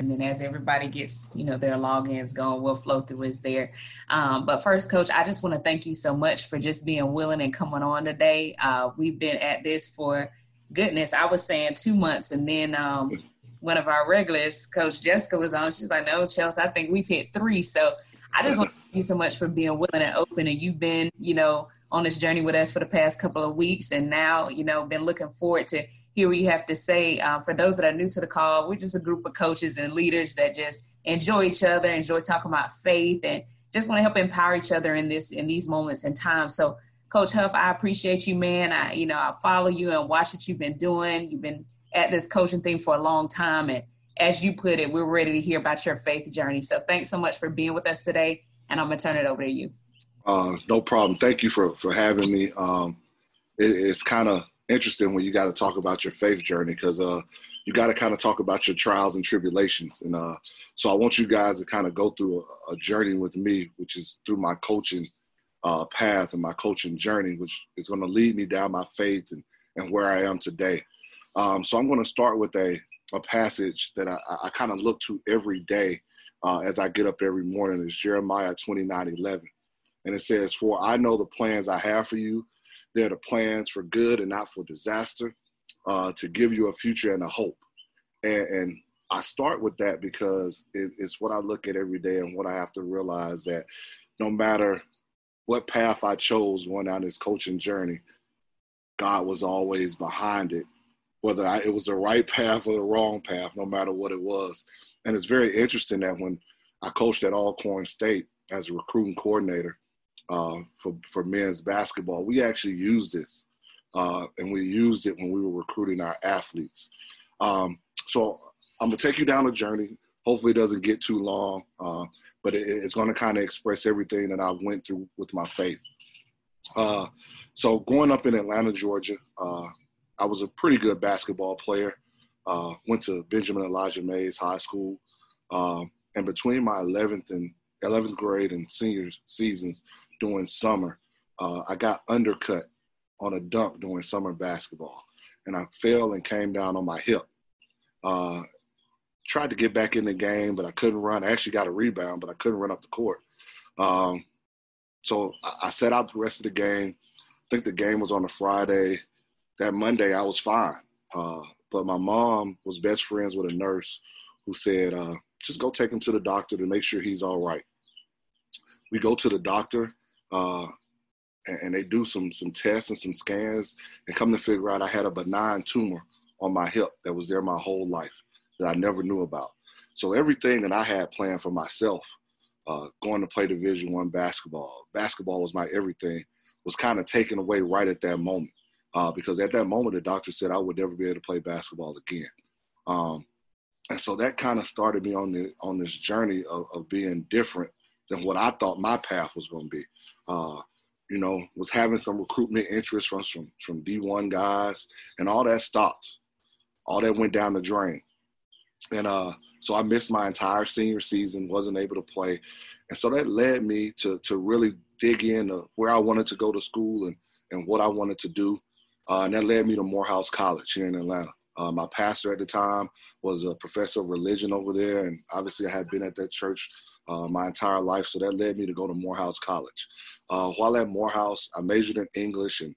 and then as everybody gets you know their logins going we'll flow through as there. Um, but first coach i just want to thank you so much for just being willing and coming on today. Uh, we've been at this for goodness i was saying two months and then um, one of our regulars coach jessica was on. She's like no chelsea i think we've hit three. So i just want to thank you so much for being willing and open and you've been you know on this journey with us for the past couple of weeks and now you know been looking forward to hear what you have to say. Uh, for those that are new to the call, we're just a group of coaches and leaders that just enjoy each other, enjoy talking about faith, and just want to help empower each other in this in these moments and time. So, Coach Huff, I appreciate you, man. I you know I follow you and watch what you've been doing. You've been at this coaching thing for a long time, and as you put it, we're ready to hear about your faith journey. So, thanks so much for being with us today, and I'm gonna turn it over to you. Uh, no problem. Thank you for for having me. Um, it, it's kind of interesting when you got to talk about your faith journey because uh, you got to kind of talk about your trials and tribulations. And uh, so I want you guys to kind of go through a, a, journey with me, which is through my coaching uh, path and my coaching journey, which is going to lead me down my faith and, and where I am today. Um, so I'm going to start with a, a passage that I, I kind of look to every day uh, as I get up every morning. It's Jeremiah 29 11. And it says, For I know the plans I have for you, they're the plans for good and not for disaster, uh, to give you a future and a hope. And, and I start with that because it, it's what I look at every day and what I have to realize that no matter what path I chose going down this coaching journey, God was always behind it, whether I, it was the right path or the wrong path, no matter what it was. And it's very interesting that when I coached at Alcorn State as a recruiting coordinator, uh, for for men's basketball. We actually used this, uh, and we used it when we were recruiting our athletes. Um, so I'm gonna take you down a journey. Hopefully, it doesn't get too long, uh, but it, it's to kind of express everything that I've went through with my faith. Uh, so growing up in Atlanta, Georgia, uh, I was a pretty good basketball player. Uh, went to Benjamin Elijah Mays High School, and between my 11th and 11th grade and senior seasons, during summer. Uh, I got undercut on a dunk during summer basketball, and I fell and came down on my hip. Uh, tried to get back in the game, but I couldn't run. I actually got a rebound, but I couldn't run up the court. Um, so I, I sat out the rest of the game. I think the game was on a Friday. That Monday, I was fine. Uh, but my mom was best friends with a nurse who said, uh, just go take him to the doctor to make sure he's all right. We go to the doctor uh, and, and, they do some some tests and some scans and come to figure out I had a benign tumor on my hip that was there my whole life that I never knew about. So everything that I had planned for myself, uh, going to play Division One basketball, basketball was my everything, was kind of taken away right at that moment. Uh, because at that moment, the doctor said I would never be able to play basketball again. Um, and so that kind of started me on the on this journey of, of being different than what I thought my path was going to be. Uh, you know, was having some recruitment interest from from from D1 guys, and all that stopped. All that went down the drain, and uh, so I missed my entire senior season. wasn't able to play, and so that led me to to really dig in where I wanted to go to school and and what I wanted to do, uh, and that led me to Morehouse College here in Atlanta. Uh, my pastor at the time was a professor of religion over there, and obviously I had been at that church uh, my entire life. So that led me to go to Morehouse College. Uh, while at Morehouse, I majored in English, and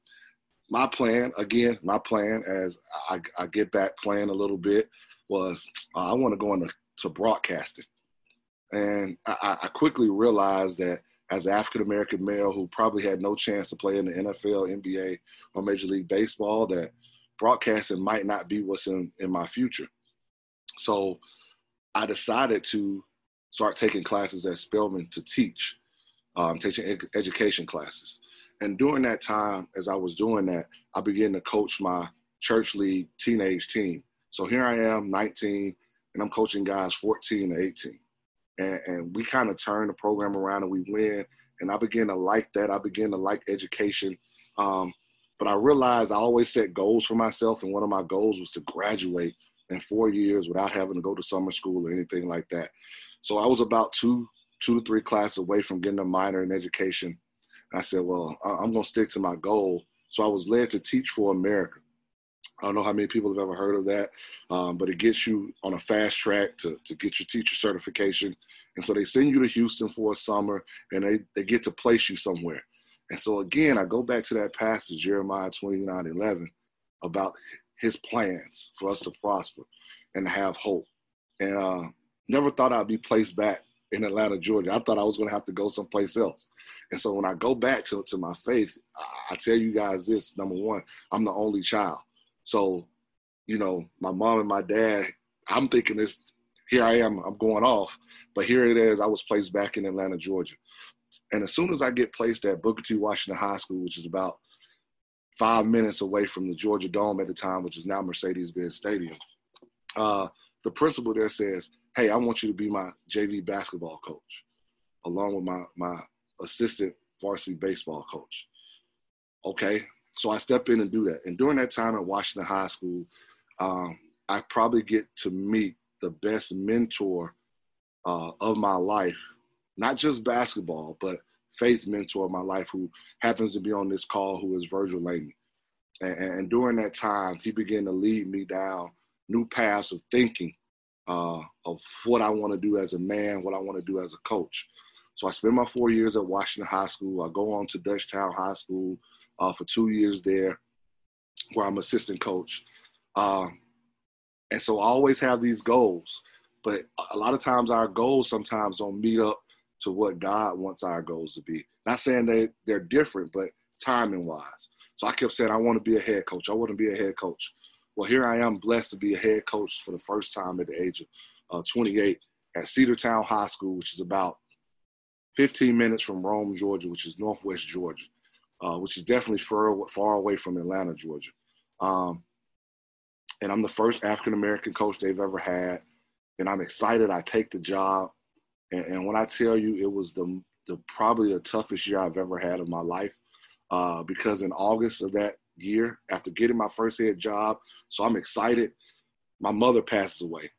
my plan, again, my plan as I, I get back playing a little bit was uh, I want to go into to broadcasting. And I, I quickly realized that as an African American male who probably had no chance to play in the NFL, NBA, or Major League Baseball, that broadcasting might not be what's in, in my future. So I decided to start taking classes at Spelman to teach, um, teaching ed- education classes. And during that time, as I was doing that, I began to coach my church league teenage team. So here I am, 19, and I'm coaching guys 14 to 18. And, and we kind of turn the program around and we win. And I began to like that. I began to like education. Um, but I realized I always set goals for myself. And one of my goals was to graduate in four years without having to go to summer school or anything like that. So I was about two, two to three classes away from getting a minor in education. And I said, well, I'm going to stick to my goal. So I was led to Teach for America. I don't know how many people have ever heard of that, um, but it gets you on a fast track to, to get your teacher certification. And so they send you to Houston for a summer and they, they get to place you somewhere. And so again, I go back to that passage, Jeremiah 29 11, about his plans for us to prosper and have hope. And uh, never thought I'd be placed back in Atlanta, Georgia. I thought I was going to have to go someplace else. And so when I go back to, to my faith, I, tell you guys this number one, I'm the only child. So, you know, my mom and my dad, I'm thinking this, here I am, I'm going off. But here it is, I was placed back in Atlanta, Georgia. And as soon as I get placed at Booker T. Washington High School, which is about five minutes away from the Georgia Dome at the time, which is now Mercedes-Benz Stadium, uh, the principal there says, "Hey, I want you to be my JV basketball coach, along with my my assistant varsity baseball coach." Okay, so I step in and do that. And during that time at Washington High School, um, I probably get to meet the best mentor uh, of my life, not just basketball, but faith mentor of my life who happens to be on this call, who is Virgil Lamy. And, and during that time, he began to lead me down new paths of thinking uh, of what I want to do as a man, what I want to do as a coach. So I spent my four years at Washington High School. I go on to Dutchtown High School uh, for two years there, where I'm assistant coach. Uh, and so I always have these goals, but a lot of times our goals sometimes don't meet up to what God wants our goals to be. Not saying that they're different, but timing wise. So I kept saying, I want to be a head coach. I want to be a head coach. Well, here I am blessed to be a head coach for the first time at the age of uh, 28 at Cedartown High School, which is about 15 minutes from Rome, Georgia, which is Northwest Georgia, uh, which is definitely far, far away from Atlanta, Georgia. Um, and I'm the first African American coach they've ever had. And I'm excited. I take the job. And, and, when I tell you, it was the, the probably the toughest year I've ever had of my life. Uh, because in August of that year after getting my first head job. So I'm excited. My mother passes away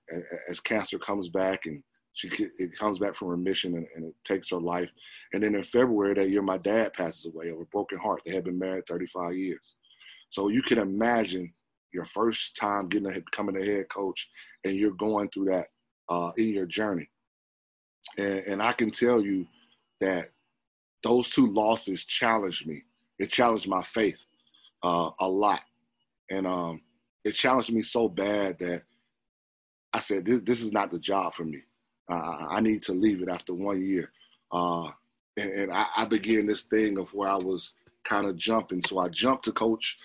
as cancer comes back and she it comes back from remission and, and, it takes her life. And then in February that year, my dad passes away of a broken heart. They had been married 35 years. So you can imagine your first time getting a, becoming a head coach and you're going through that uh, in your journey. And, and I can tell you that those two losses challenged me. It challenged my faith uh, a lot, and um, it challenged me so bad that I said, "This this is not the job for me. Uh, I need to leave it after one year." Uh, and, and I, I, began this thing of where I was kind of jumping. So I jumped to coach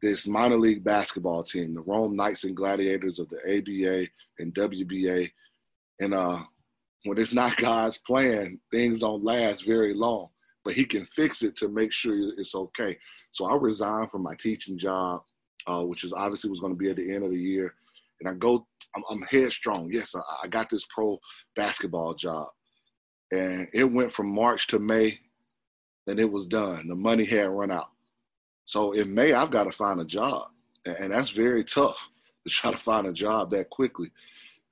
this minor league basketball team, the Rome Knights and Gladiators of the ABA and WBA. And uh, when it's not God's plan, things don't last very long but he can fix it to make sure it's okay. So I resigned from my teaching job, uh, which is obviously was going to be at the end of the year, and I go. I'm, I'm headstrong. Yes, I, I got this pro basketball job, and it went from March to May, and it was done. The money had run out. So in May, I've got to find a job, and that's very tough to try to find a job that quickly.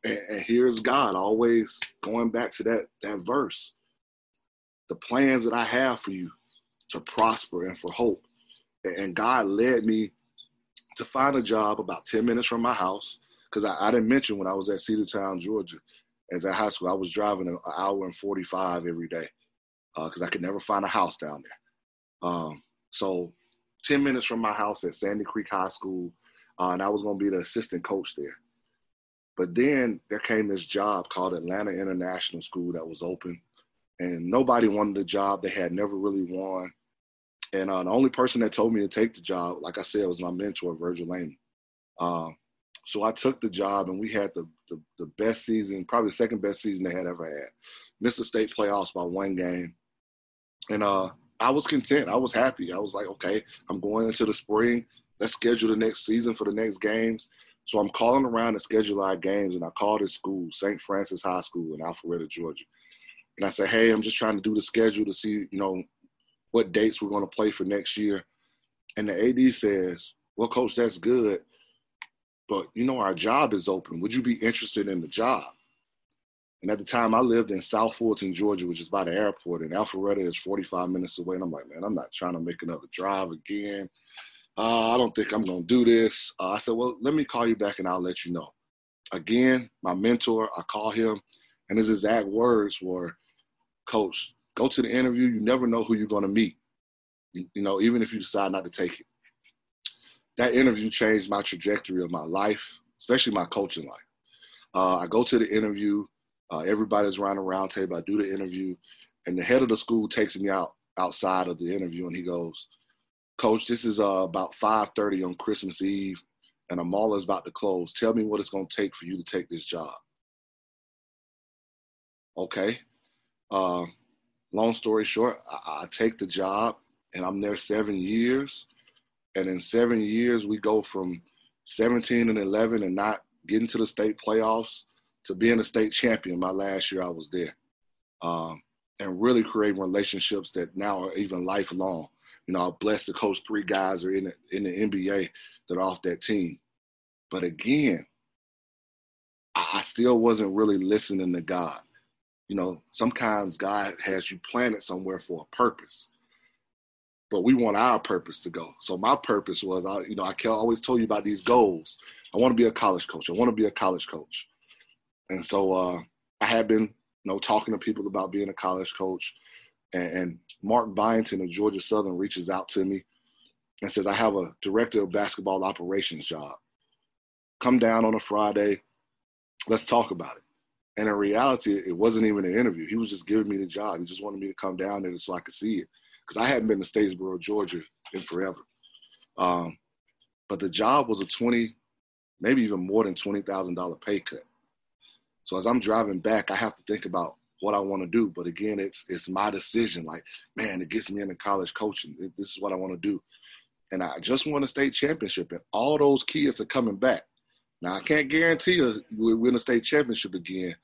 And, and here's God always going back to that that verse the plans that I have for you to prosper and for hope. And God led me to find a job about 10 minutes from my house. Because I, I, didn't mention when I was at Cedartown, Georgia, as at high school, I was driving an hour and 45 every day because uh, I could never find a house down there. Um, so 10 minutes from my house at Sandy Creek High School, uh, and I was going to be the assistant coach there. But then there came this job called Atlanta International School that was open and nobody wanted the job. They had never really won. And uh, the only person that told me to take the job, like I said, was my mentor, Virgil Lane. Um, so I took the job, and we had the, the, the best season, probably the second best season they had ever had. Missed the state playoffs by one game, and uh, I was content. I was happy. I was like, okay, I'm going into the spring. Let's schedule the next season for the next games. So I'm calling around to schedule our games, and I called this school, St. Francis High School in Alpharetta, Georgia and I said, hey, I'm just trying to do the schedule to see, you know, what dates we're going to play for next year. And the AD says, well, coach, that's good. But, you know, our job is open. Would you be interested in the job? And at the time, I lived in South Fulton, Georgia, which is by the airport, and Alpharetta is 45 minutes away. And I'm like, man, I'm not trying to make another drive again. Uh, I don't think I'm going to do this. Uh, I said, well, let me call you back and I'll let you know. Again, my mentor, I call him, and his exact words were, Coach, go to the interview. You never know who you're going to meet, you, know, even if you decide not to take it. That interview changed my trajectory of my life, especially my coaching life. Uh, I go to the interview. Uh, everybody's around the round table. I do the interview, and the head of the school takes me out outside of the interview, and he goes, "Coach, this is uh, about 5:30 on Christmas Eve, and a mall is about to close. Tell me what it's going to take for you to take this job." Okay. Uh, long story short, I, I take the job, and I'm there seven years, and in seven years we go from 17 and 11 and not getting to the state playoffs to being a state champion my last year I was there. Um, and really creating relationships that now are even lifelong. You know, I'm blessed to coach three guys are in the, in the NBA that are off that team. But again, I, I still wasn't really listening to God. You know, sometimes God has you planted somewhere for a purpose but we want our purpose to go. So my purpose was, I, you know, I always told you about these goals. I want to be a college coach. I want to be a college coach. And so uh, I had been, you know, talking to people about being a college coach. And, and Mark Byington of Georgia Southern reaches out to me and says, I have a director of basketball operations job. Come down on a Friday. Let's talk about it. And in reality, it wasn't even an interview. He was just giving me the job. He just wanted me to come down there so I could see it because I hadn't been to Statesboro, Georgia in forever. Um, but the job was a 20, maybe even more than $20,000 pay cut. So as I'm driving back, I have to think about what I want to do. But again, it's it's my decision. Like, man, it gets me into college coaching. This is what I want to do. And I just won a state championship, and all those kids are coming back. Now I can't guarantee you we'll win a state championship again,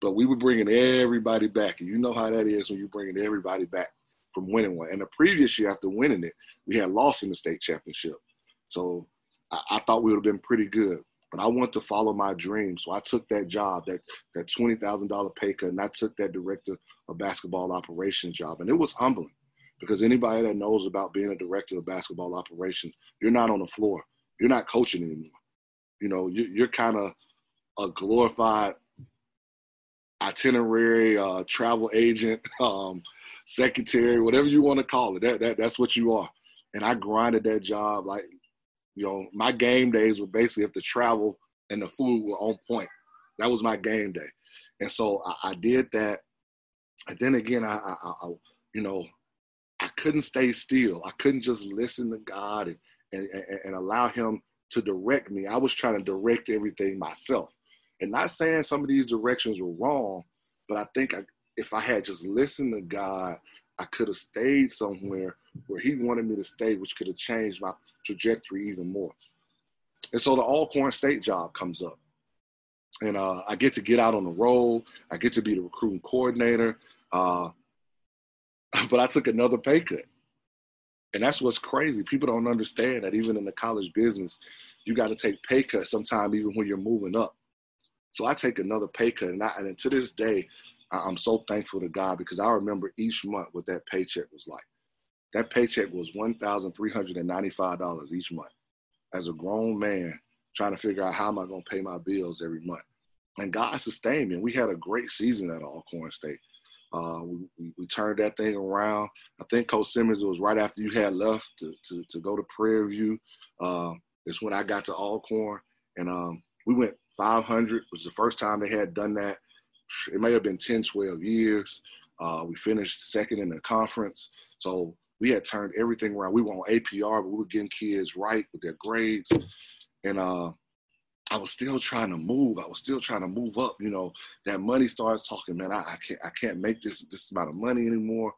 but we were bringing everybody back, and you know how that is when you're bringing everybody back from winning one. And the previous year after winning it, we had lost in the state championship. So I, I thought we would have been pretty good. But I want to follow my dream. So I took that job, that that twenty thousand dollar pay cut, and I took that director of basketball operations job. And it was humbling because anybody that knows about being a director of basketball operations, you're not on the floor. You're not coaching anymore. You know, you, you're kind of a glorified itinerary uh, travel agent. Um, secretary, whatever you want to call it. That, that that's what you are. And I grinded that job like, you know, my game days were basically if the travel and the food were on point. That was my game day. And so I, I did that. And then again, I, I, I, you know, I couldn't stay still. I couldn't just listen to God and, and, and allow Him to direct me. I was trying to direct everything myself. And not saying some of these directions were wrong, but I think I, if I had just listened to God, I could have stayed somewhere where He wanted me to stay, which could have changed my trajectory even more. And so the Alcorn State job comes up. And uh, I get to get out on the road. I get to be the recruiting coordinator. Uh, but I took another pay cut. And that's what's crazy. People don't understand that even in the college business, you got to take pay cuts sometime, even when you're moving up. So I take another pay cut. And, I, and to this day, I'm so thankful to God because I remember each month what that paycheck was like. That paycheck was $1,395 each month as a grown man trying to figure out how am I going to pay my bills every month. And God sustained me. And we had a great season at Alcorn State. Uh, we, we, turned that thing around. I think Coach Simmons, it was right after you had left to, to, to go to Prairie View. Uh, it's when I got to Alcorn. And um, we went 500. It was the first time they had done that it may have been 10, 12 years. Uh, we finished second in the conference. So we had turned everything around. We were on APR, but we were getting kids right with their grades. And uh, I was still trying to move. I was still trying to move up. You know, that money starts talking, man, I, I can't I can't make this this amount of money anymore.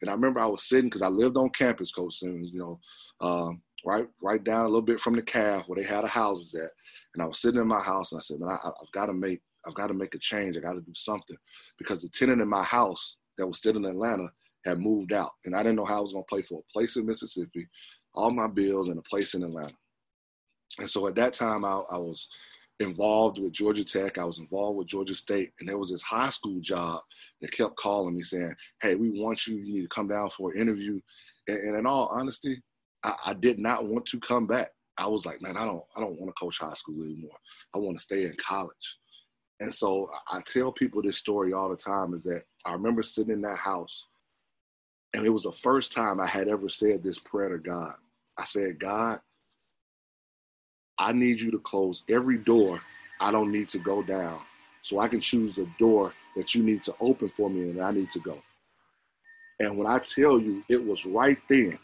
And I remember I was sitting because I lived on campus, Coach Simmons, you know, um, right right down a little bit from the caf where they had the houses at. And I was sitting in my house and I said, man, I, I've got to make I've got to make a change. I got to do something because the tenant in my house that was still in Atlanta had moved out, and I didn't know how I was going to pay for a place in Mississippi, all my bills, and a place in Atlanta. And so at that time, I, I was involved with Georgia Tech. I was involved with Georgia State, and there was this high school job that kept calling me saying, "Hey, we want you. You need to come down for an interview." And, and in all honesty, I, I, did not want to come back. I was like, "Man, I don't, I don't want to coach high school anymore. I want to stay in college." And so I tell people this story all the time is that I remember sitting in that house, and it was the first time I had ever said this prayer to God. I said, God, I need you to close every door I don't need to go down so I can choose the door that you need to open for me and I need to go. And when I tell you, it was right then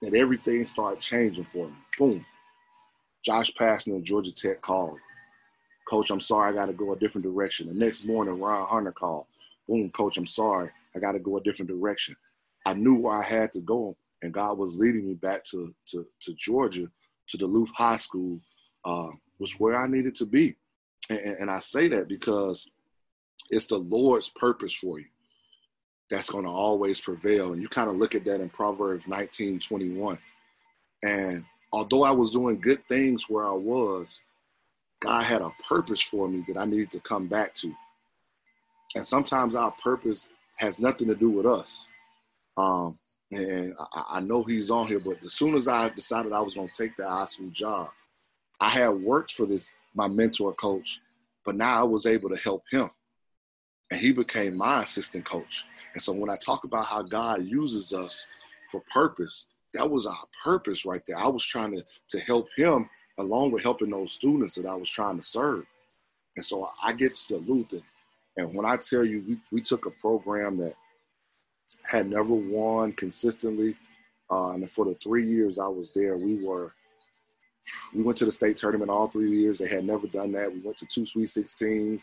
that everything started changing for me. Boom. Josh Pastner of Georgia Tech called. Coach, I'm sorry, I got to go a different direction. The next morning, Ron Hunter called. Boom, coach, I'm sorry, I got to go a different direction. I knew where I had to go, and God was leading me back to to, to Georgia, to Duluth High School, uh, was where I needed to be. And, and I say that because it's the Lord's purpose for you that's going to always prevail. And you kind of look at that in Proverbs 19 21. And although I was doing good things where I was, God had a purpose for me that I needed to come back to. And sometimes our purpose has nothing to do with us. Um, and I, I, know he's on here, but as soon as I decided I was going to take that high school job, I had worked for this my mentor coach, but now I was able to help him, and he became my assistant coach. And so when I talk about how God uses us for purpose, that was our purpose right there. I was trying to to help him along with helping those students that I was trying to serve. And so I get to and, and when I tell you, we, we took a program that had never won consistently. Uh, and for the three years I was there, we were we went to the state tournament all three years. They had never done that. We went to two Sweet 16s.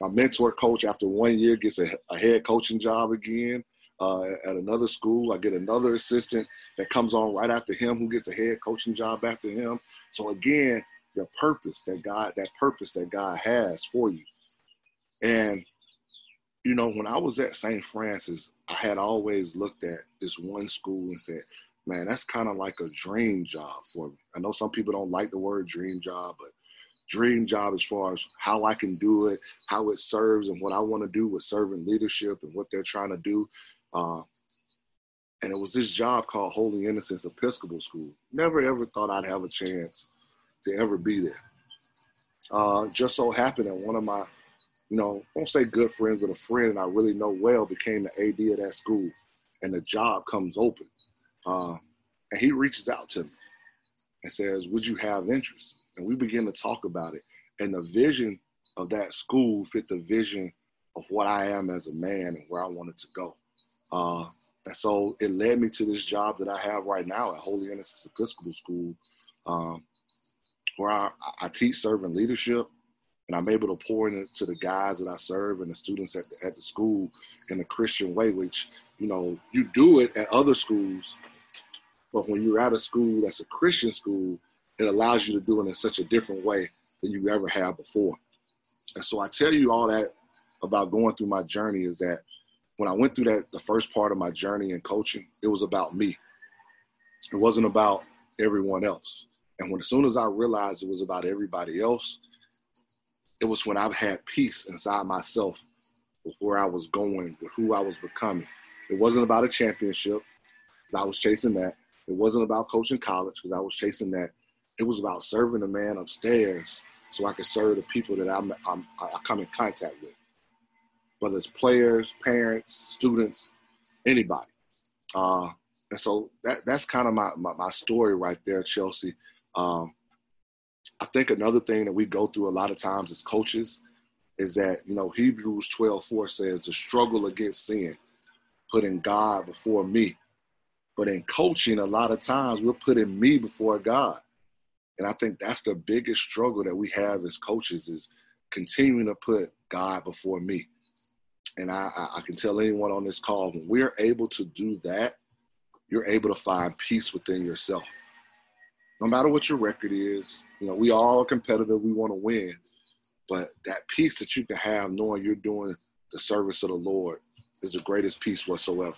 My mentor coach, after one year, gets a, a head coaching job again uh, at another school. I get another assistant that comes on right after him, who gets a head coaching job after him. So again, the purpose that God, that purpose that God has for you. And you know, when I was at St. Francis, I had always looked at this one school and said, man, that's kind of like a dream job for me. I know some people don't like the word dream job, but dream job as far as how I can do it, how it serves, and what I want to do with serving leadership and what they're trying to do. Uh, and it was this job called Holy Innocents Episcopal School. Never ever thought I'd have a chance to ever be there. Uh, just so happened that one of my you know, I won't say good friends, but a friend I really know well became the AD of that school, and the job comes open. Uh, and he reaches out to me and says, Would you have interest? And we begin to talk about it. And the vision of that school fit the vision of what I am as a man and where I wanted to go. Uh, and so it led me to this job that I have right now at Holy Innocents Episcopal School, um, where I, I teach servant leadership and I'm able to pour into the guys that I serve and the students at the, at the school in a Christian way, which, you know, you do it at other schools, but when you're at a school that's a Christian school, it allows you to do it in such a different way than you ever have before. And so I tell you all that about going through my journey is that when I went through that, the first part of my journey in coaching, it was about me. It wasn't about everyone else. And when as soon as I realized it was about everybody else, it was when I've had peace inside myself with where I was going, with who I was becoming. It wasn't about a championship because I was chasing that. It wasn't about coaching college because I was chasing that. It was about serving the man upstairs so I could serve the people that I'm, I'm, i come in contact with, whether it's players, parents, students, anybody. Uh, and so that, that's kind of my, my, my, story right there, Chelsea. Um, I think another thing that we go through a lot of times as coaches is that, you know, Hebrews 12 4 says the struggle against sin, putting God before me. But in coaching, a lot of times we're putting me before God. And I think that's the biggest struggle that we have as coaches is continuing to put God before me. And I, I can tell anyone on this call, when we're able to do that, you're able to find peace within yourself. No matter what your record is, you know, we all are competitive. We want to win, but that peace that you can have knowing you're doing the service of the Lord is the greatest peace whatsoever.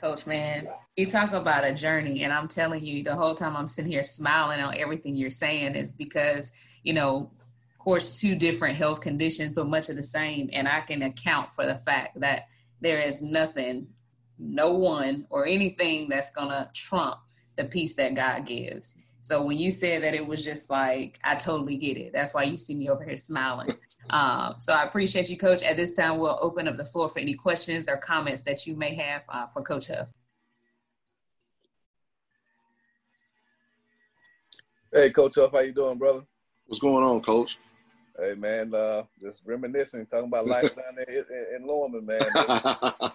Coach, man, you talk about a journey, and I'm telling you, the whole time I'm sitting here smiling on everything you're saying is because, you know, of course, two different health conditions, but much of the same. And I can account for the fact that there is nothing, no one, or anything that's going to trump the peace that God gives. So when you said that it was just like, I totally get it. That's why you see me over here smiling. Um, so I appreciate you, Coach. At this time, we'll open up the floor for any questions or comments that you may have uh, for Coach Huff. Hey, Coach Huff, how you doing, brother? What's going on, Coach? Hey, man, uh, just reminiscing, talking about life down there in, in Lorman, man.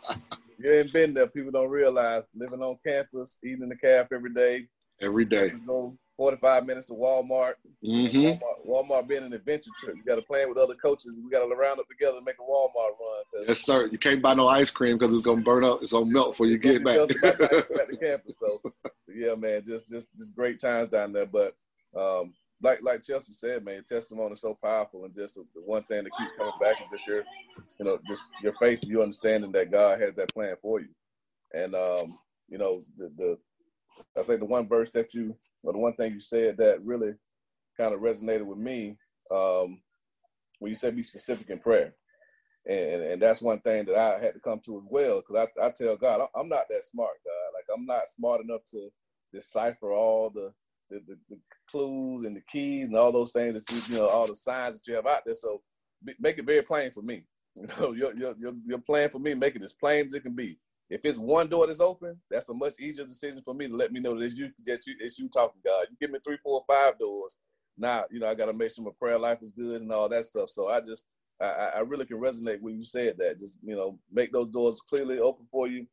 you ain't been there, people don't realize living on campus, eating in the caf every day. Every day. Go 45 minutes to Walmart. Mm-hmm. Walmart, Walmart being an adventure trip. You got to plan with other coaches. We got to round up together and make a Walmart run. Yes, sir. You can't buy no ice cream because it's gonna burn up. It's gonna melt before you get back. back to campus. So, yeah, man, just just just great times down there. But um, like like Chelsea said, man, testimony is so powerful, and just the one thing that keeps coming back is just your, you know, just your faith, you understanding that God has that plan for you, and um, you know, the the I think the one verse that you, or the one thing you said that really kind of resonated with me, um, when you said be specific in prayer. And, and that's one thing that I had to come to as well, because I, I tell God, I'm not that smart, God. Like, I'm not smart enough to decipher all the, the, the, the clues and the keys and all those things that you, you know, all the signs that you have out there. So make it very plain for me. You know, your, your, your, your plan for me, make it as plain as it can be. If it's one door that's open, that's a much easier decision for me to let me know that it's you, that you, it's you talking, God. You give me three, four, five doors. Now, you know, I got to make sure my prayer life is good and all that stuff. So I just, I, I really can resonate when you said that. Just, you know, make those doors clearly open for you.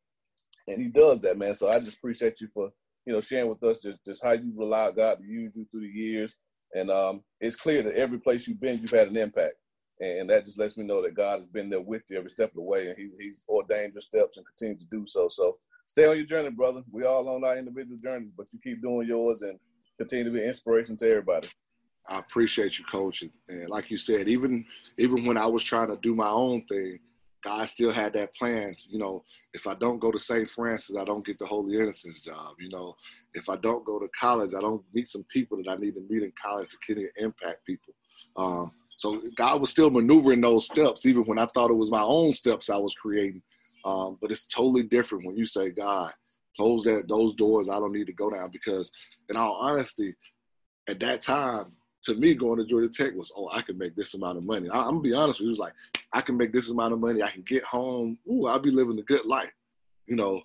And he does that, man. So I just appreciate you for, you know, sharing with us just, just how you've allowed God to use you through the years. And um, it's clear that every place you've been, you've had an impact and that just lets me know that God has been there with you every step of the way, and he, He's ordained your steps and continues to do so. So stay on your journey, brother. We all on our individual journeys, but you keep doing yours and continue to be inspiration to everybody. I appreciate you, coach, and like you said, even even when I was trying to do my own thing, God still had that plan. You know, if I don't go to St. Francis, I don't get the Holy Innocents job. You know, if I don't go to college, I don't meet some people that I need to meet in college to continue to impact people. Um, so God was still maneuvering those steps, even when I thought it was my own steps I was creating. Um, but it's totally different when you say, God, close that those doors I don't need to go down. Because in all honesty, at that time, to me, going to Georgia Tech was, oh, I can make this amount of money. I, am gonna be honest with you, it was like, I can make this amount of money. I can get home. Ooh, I'll be living a good life, you know.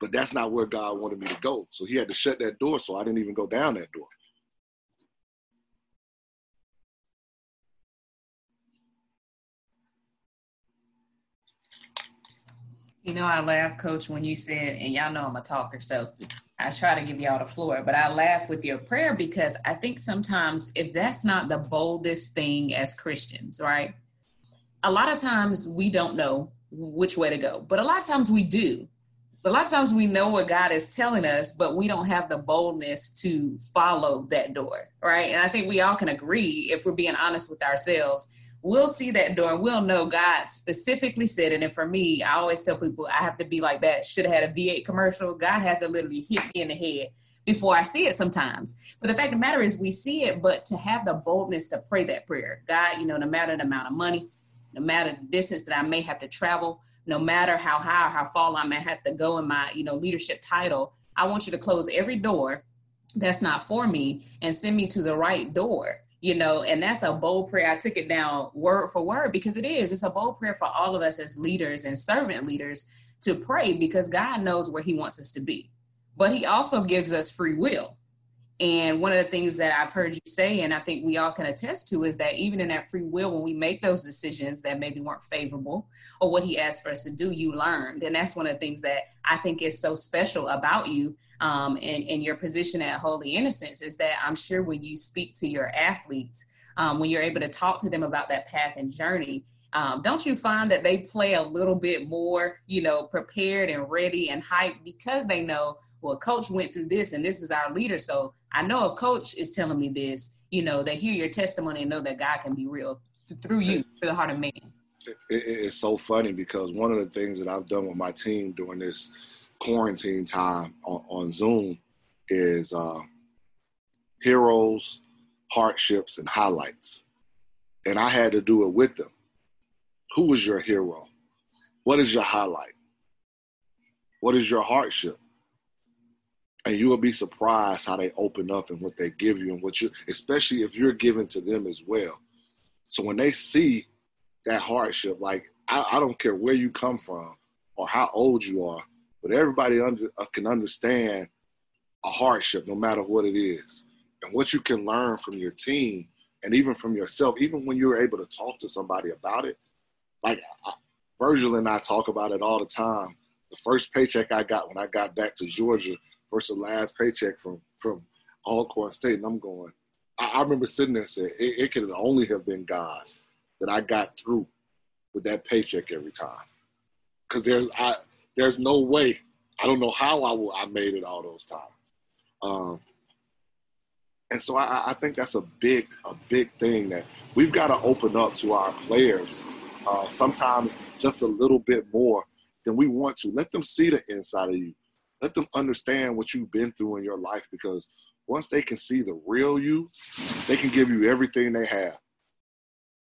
But that's not where God wanted me to go. So He had to shut that door. So I didn't even go down that door. You know, I laugh, Coach, when you said, and y'all know I'm a talker, so I try to give y'all the floor, but I laugh with your prayer because I think sometimes if that's not the boldest thing as Christians, right? A lot of times we don't know which way to go, but a lot of times we do. But a lot of times we know what God is telling us, but we don't have the boldness to follow that door, right? And I think we all can agree, if we're being honest with ourselves, we'll see that door and we'll know God specifically said it. And for me, I always tell people I have to be like that. Should have had a V8 commercial. God has to literally hit me in the head before I see it sometimes. But the fact of the matter is, we see it, but to have the boldness to pray that prayer, God, you know, no matter the amount of money, no matter the distance that I may have to travel, no matter how high or how far I may have to go in my, you know, leadership title, I want you to close every door that's not for me and send me to the right door you know, and that's a bold prayer. I took it down word for word because it is. It's a bold prayer for all of us as leaders and servant leaders to pray because God knows where He wants us to be. But He also gives us free will. And one of the things that I've heard you say, and I think we all can attest to, is that even in that free will, when we make those decisions that maybe weren't favorable or what he asked for us to do, you learned. And that's one of the things that I think is so special about you um, and, and your position at Holy Innocents is that I'm sure when you speak to your athletes, um, when you're able to talk to them about that path and journey, um, don't you find that they play a little bit more, you know, prepared and ready and hyped because they know, well, coach went through this and this is our leader. So I know a coach is telling me this, you know, they hear your testimony and know that God can be real through you, through the heart of man. It, it, it's so funny because one of the things that I've done with my team during this quarantine time on, on Zoom is uh, heroes, hardships, and highlights. And I had to do it with them. Who was your hero? What is your highlight? What is your hardship? And you will be surprised how they open up and what they give you and what you, especially if you're giving to them as well. So when they see that hardship, like I, I don't care where you come from or how old you are, but everybody under, uh, can understand a hardship, no matter what it is, and what you can learn from your team and even from yourself. Even when you're able to talk to somebody about it, like I, Virgil and I talk about it all the time. The first paycheck I got when I got back to Georgia, first the last paycheck from from Alcorn State, and I'm going. I, I remember sitting there and saying, it, it could only have been God that I got through with that paycheck every time. Because there's I there's no way. I don't know how I, will I made it all those times. Um, and so I, I, think that's a big a big thing that we've got to open up to our players. Uh, sometimes just a little bit more than we want to. Let them see the inside of you. Let them understand what you've been through in your life because once they can see the real you, they can give you everything they have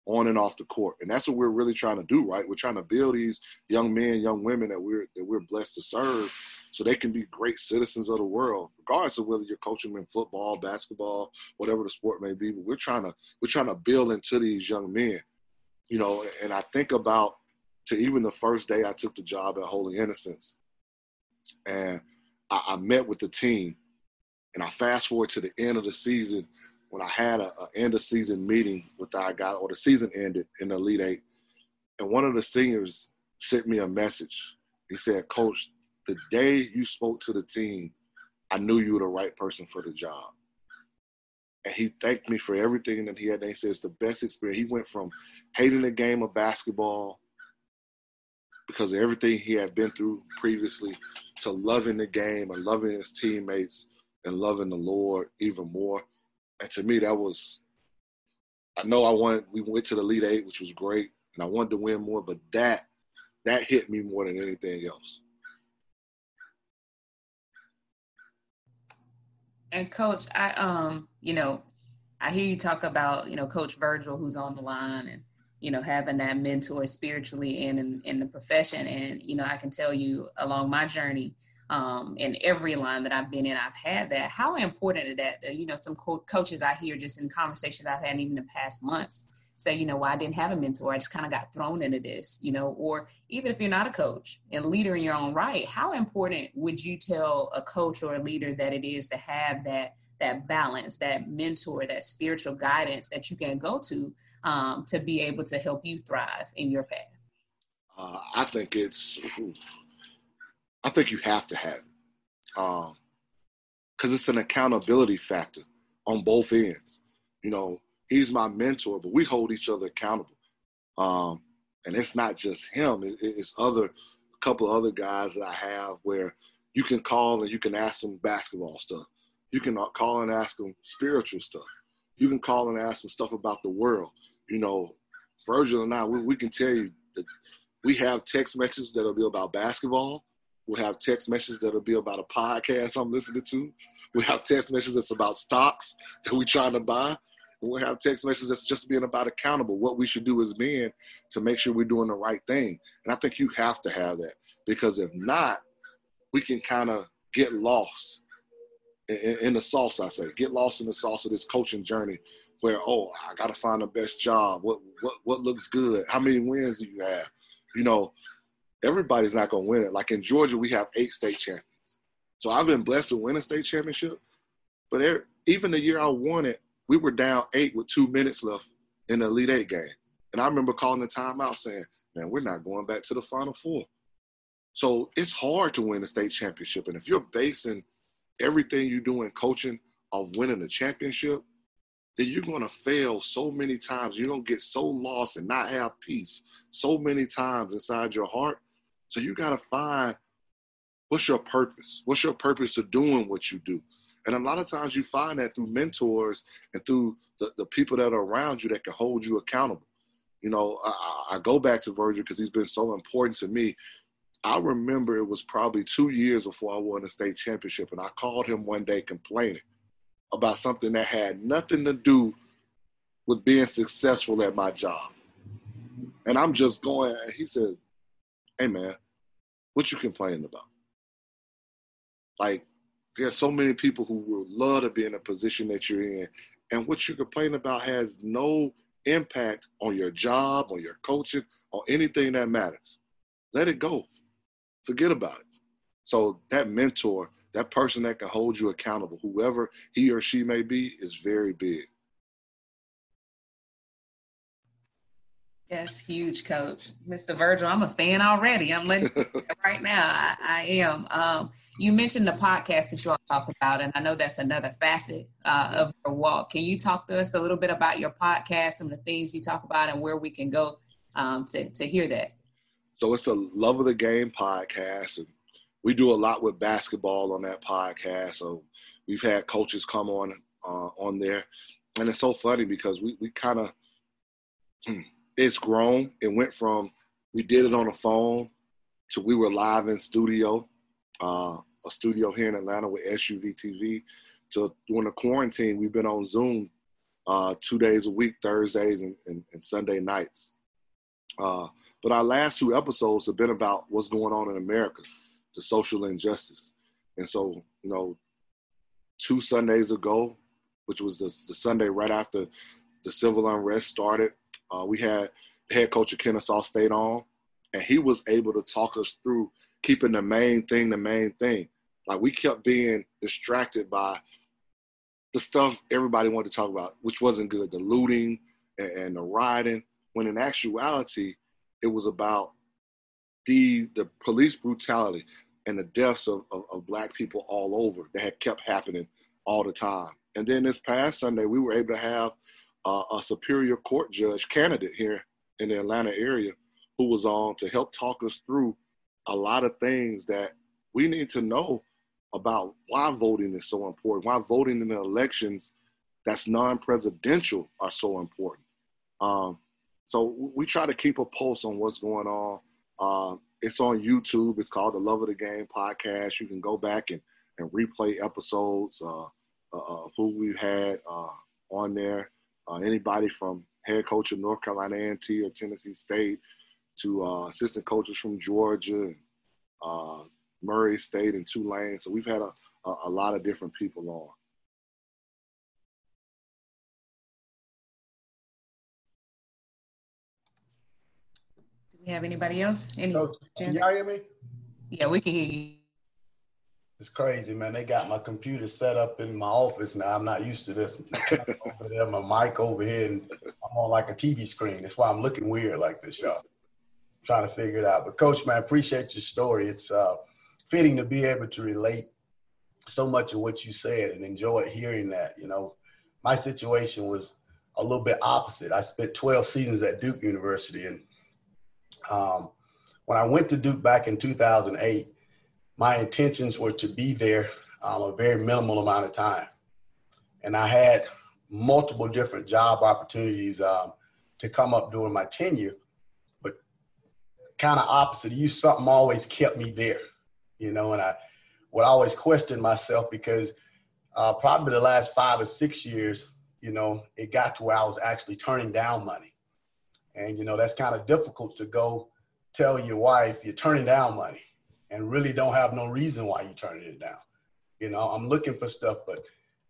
on and off the court. And that's what we're really trying to do, right? We're trying to build these young men, young women that we're that we're blessed to serve so they can be great citizens of the world, regardless of whether you're coaching them in football, basketball, whatever the sport may be. But we're trying to we're trying to build into these young men. You know, and I think about to even the first day I took the job at Holy Innocents. And I, I met with the team and I fast forward to the end of the season when I had a, a end of season meeting with our guy, or the season ended in the Elite Eight, and one of the seniors sent me a message. He said, "Coach, the day you spoke to the team, I knew you were the right person for the job." And he thanked me for everything that he had. And he says the best experience. He went from hating the game of basketball because of everything he had been through previously to loving the game and loving his teammates and loving the Lord even more and to me that was I know I wanted we went to the Elite Eight, which was great, and I wanted to win more, but that that hit me more than anything else. And coach, I um, you know, I hear you talk about, you know, Coach Virgil who's on the line and, you know, having that mentor spiritually and in, in the profession. And, you know, I can tell you along my journey, um, in every line that I've been in, I've had that. How important is that? You know, some co- coaches I hear just in conversations I've had even the past months say, you know, well, I didn't have a mentor. I just kind of got thrown into this, you know, or even if you're not a coach and leader in your own right, how important would you tell a coach or a leader that it is to have that that balance, that mentor, that spiritual guidance that you can go to um, to be able to help you thrive in your path? Uh, I think it's I think you have to have it because um, it's an accountability factor on both ends. You know, he's my mentor, but we hold each other accountable. Um, and it's not just him; it, it's other, a couple of other guys that I have where you can call and you can ask them basketball stuff. You can call and ask them spiritual stuff. You can call and ask them stuff about the world. You know, Virgil and I, we, we can tell you that we have text messages that'll be about basketball We'll have text messages that'll be about a podcast I'm listening to. We have text messages that's about stocks that we're trying to buy. And we'll have text messages that's just being about accountable, what we should do as men to make sure we're doing the right thing. And I think you have to have that because if not, we can kind of get lost in, in, the sauce, I say, get lost in the sauce of this coaching journey where, oh, I got to find the best job. What, what, what looks good? How many wins do you have? You know, everybody's not to win it. Like in Georgia, we have eight state champions. So I've been blessed to win a state championship. But there, even the year I won it, we were down eight with two minutes left in the Elite Eight game. And I remember calling the timeout saying, man, we're not going back to the Final Four. So it's hard to win a state championship. And if you're basing everything you do in coaching of winning a championship, then you're going to fail so many times. You're going to get so lost and not have peace so many times inside your heart so you got to find what's your purpose? What's your purpose of doing what you do? And a lot of times you find that through mentors and through the, the people that are around you that can hold you accountable. You know, I, I go back to Virgil because he's been so important to me. I remember it was probably two years before I won the state championship, and I called him one day complaining about something that had nothing to do with being successful at my job. And I'm just going, he said, Hey man, what you complaining about? Like, there's so many people who would love to be in a position that you're in, and what you complain about has no impact on your job, on your coaching, on anything that matters. Let it go. Forget about it. So that mentor, that person that can hold you accountable, whoever he or she may be, is very big. That's huge, Coach. Mr. Virgil, I'm a fan already. I'm letting right now. I, I am. Um, you mentioned the podcast that you all talk about, and I know that's another facet uh, of your walk. Can you talk to us a little bit about your podcast and the things you talk about and where we can go um, to, to hear that? So it's the Love of the Game podcast, and we do a lot with basketball on that podcast. So we've had coaches come on uh, on there, and it's so funny because we we kind of it's grown. It went from we did it on the phone to we were live in studio, uh, a studio here in Atlanta with SUV TV. To during the quarantine, we've been on Zoom uh, two days a week, Thursdays and, and, and Sunday nights. Uh, but our last two episodes have been about what's going on in America, the social injustice. And so, you know, two Sundays ago, which was the, the Sunday right after the civil unrest started, uh, we had head coach of Kennesaw State on, and he was able to talk us through keeping the main thing the main thing. Like we kept being distracted by the stuff everybody wanted to talk about, which wasn't good, the looting and, and the rioting. When in actuality, it was about the the police brutality and the deaths of, of, of, black people all over that had kept happening all the time. And then this past Sunday, we were able to have uh, a Superior Court judge candidate here in the Atlanta area who was on to help talk us through a lot of things that we need to know about why voting is so important, why voting in the elections that's non-presidential are so important. Um, so we try to keep a pulse on what's going on. Uh, it's on YouTube. It's called the Love of the Game podcast. You can go back and, and replay episodes uh, uh, of who we've had uh, on there. Uh, anybody from head coach of North Carolina A&T or Tennessee State to uh, assistant coaches from Georgia, uh, Murray State, and Tulane. So we've had a, a, a lot of different people on. Have anybody else? Any Coach, y'all hear me? Yeah, we can hear you. It's crazy, man. They got my computer set up in my office now. I'm not used to this. over there, my mic over here, and I'm on like a TV screen. That's why I'm looking weird like this, y'all. trying to figure it out. But coach, man, I appreciate your story. It's uh, fitting to be able to relate so much of what you said and enjoy hearing that. You know, my situation was a little bit opposite. I spent 12 seasons at Duke University, and um, when I went to Duke back in 2008 my intentions were to be there um, a very minimal amount of time. And I had multiple different job opportunities um, to come up during my tenure, but kind of opposite. Of you something always kept me there, you know, and I would always question myself because uh, probably the last five or six years, you know, it got to where I was actually turning down money. And, you know, that's kind of difficult to go tell your wife you're turning down money and really don't have no reason why you're turning it down. You know, I'm looking for stuff, but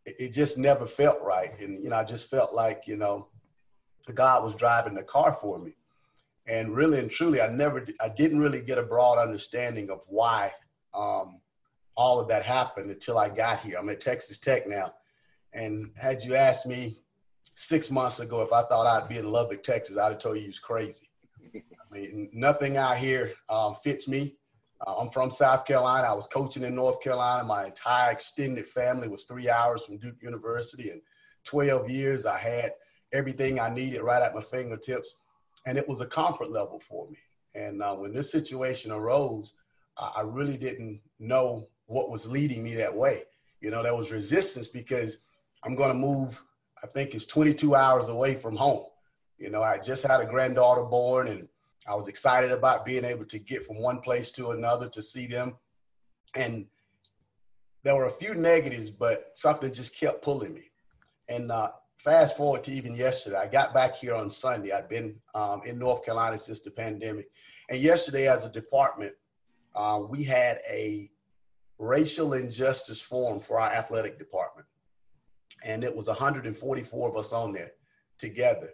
it, it just never felt right. And, you know, I just felt like, you know, God was driving the car for me. And really and truly, I never, I didn't really get a broad understanding of why um, all of that happened until I got here. I'm at Texas Tech now. And had you asked me six months ago if I thought I'd be in Lubbock, Texas, I'd have told you he was crazy. I mean, nothing out here um, fits me. Uh, I'm from South Carolina. I was coaching in North Carolina. My entire extended family was three hours from Duke University. And 12 years, I had everything I needed right at my fingertips. And it was a comfort level for me. And uh, when this situation arose, I really didn't know what was leading me that way. You know, there was resistance because I'm going to move, I think it's 22 hours away from home. You know, I just had a granddaughter born and I was excited about being able to get from one place to another to see them. And there were a few negatives, but something just kept pulling me. And uh, fast forward to even yesterday, I got back here on Sunday. I've been um, in North Carolina since the pandemic. And yesterday, as a department, uh, we had a racial injustice forum for our athletic department. And it was 144 of us on there together.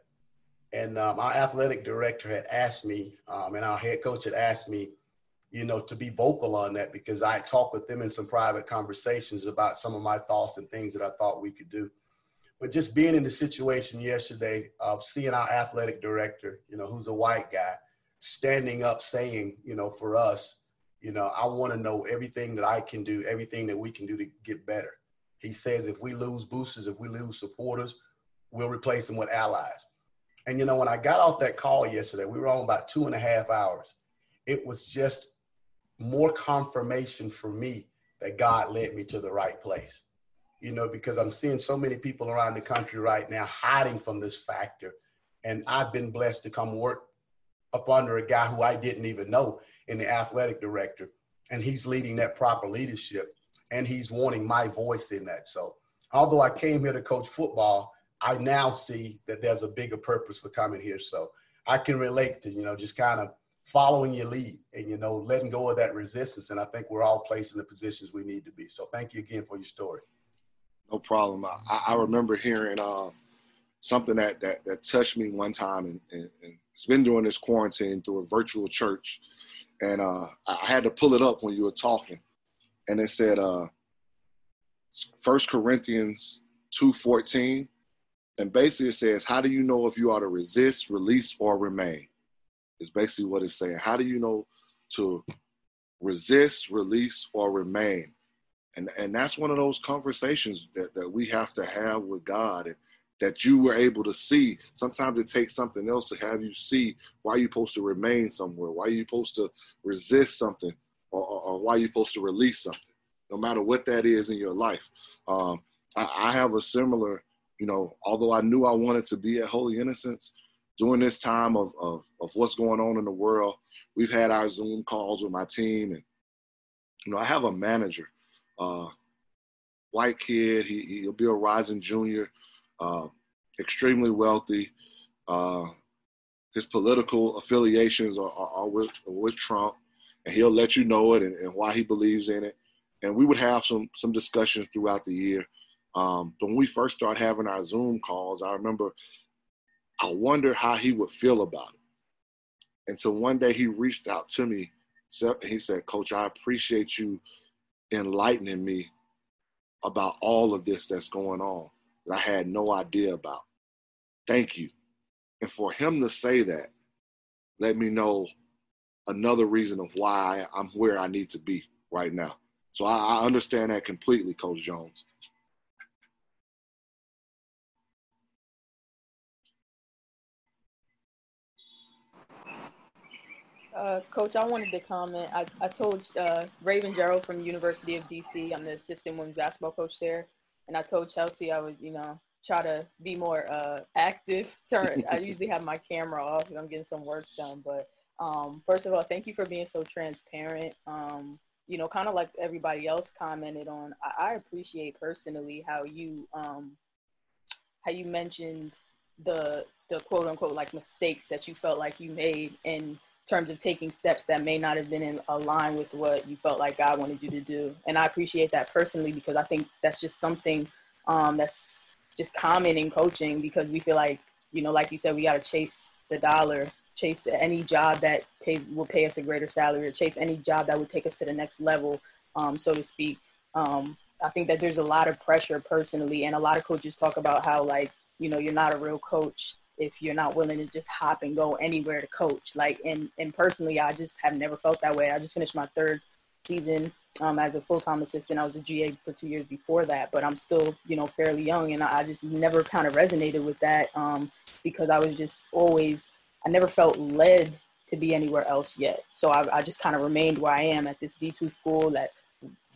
And um, our athletic director had asked me, um, and our head coach had asked me, you know, to be vocal on that because I talked with them in some private conversations about some of my thoughts and things that I thought we could do. But just being in the situation yesterday of seeing our athletic director, you know, who's a white guy, standing up saying, you know, for us, you know, I want to know everything that I can do, everything that we can do to get better. He says if we lose boosters, if we lose supporters, we'll replace them with allies. And you know, when I got off that call yesterday, we were on about two and a half hours. It was just more confirmation for me that God led me to the right place. You know, because I'm seeing so many people around the country right now hiding from this factor. And I've been blessed to come work up under a guy who I didn't even know in the athletic director. And he's leading that proper leadership and he's wanting my voice in that. So although I came here to coach football, I now see that there's a bigger purpose for coming here. So I can relate to, you know, just kind of following your lead and, you know, letting go of that resistance. And I think we're all placed in the positions we need to be. So thank you again for your story. No problem. I, I remember hearing uh, something that, that, that touched me one time, and, and, and, it's been during this quarantine through a virtual church. And uh, I had to pull it up when you were talking. And it said, uh, First Corinthians 2.14 and basically it says, how do you know if you are to resist, release, or remain? Is basically what it's saying. How do you know to resist, release, or remain? And and that's one of those conversations that, that we have to have with God and that you were able to see. Sometimes it takes something else to have you see why you're supposed to remain somewhere, why you're supposed to resist something, or, or, why you're supposed to release something, no matter what that is in your life. Um, I, I have a similar you know, although I knew I wanted to be at Holy Innocents, during this time of, of, of what's going on in the world, we've had our Zoom calls with my team. And, you know, I have a manager, uh, white kid. He, he'll be a rising junior, uh, extremely wealthy. Uh, his political affiliations are, are, are with, with Trump, and he'll let you know it and, and why he believes in it. And we would have some some discussions throughout the year. Um, but when we first started having our Zoom calls, I remember I wondered how he would feel about it. And so one day he reached out to me. He said, Coach, I appreciate you enlightening me about all of this that's going on that I had no idea about. Thank you. And for him to say that, let me know another reason of why I'm where I need to be right now. So I, I understand that completely, Coach Jones. Uh, Coach, I wanted to comment. I, I told uh, Raven Gerald from University of DC, I'm the assistant women's basketball coach there, and I told Chelsea I would, you know, try to be more uh, active. Turn. I usually have my camera off if I'm getting some work done. But um, first of all, thank you for being so transparent. Um, you know, kind of like everybody else commented on. I, I appreciate personally how you um, how you mentioned the the quote unquote like mistakes that you felt like you made in terms of taking steps that may not have been in line with what you felt like God wanted you to do. And I appreciate that personally because I think that's just something um, that's just common in coaching because we feel like, you know, like you said, we got to chase the dollar, chase any job that pays will pay us a greater salary, or chase any job that would take us to the next level, um, so to speak. Um, I think that there's a lot of pressure personally, and a lot of coaches talk about how like, you know, you're not a real coach if you're not willing to just hop and go anywhere to coach. Like, and and personally, I just have never felt that way. I just finished my third season um, as a full time assistant. I was a GA for two years before that, but I'm still, you know, fairly young, and I just never kind of resonated with that um, because I was just always, I never felt led to be anywhere else yet. So I, I just kind of remained where I am at this D2 school that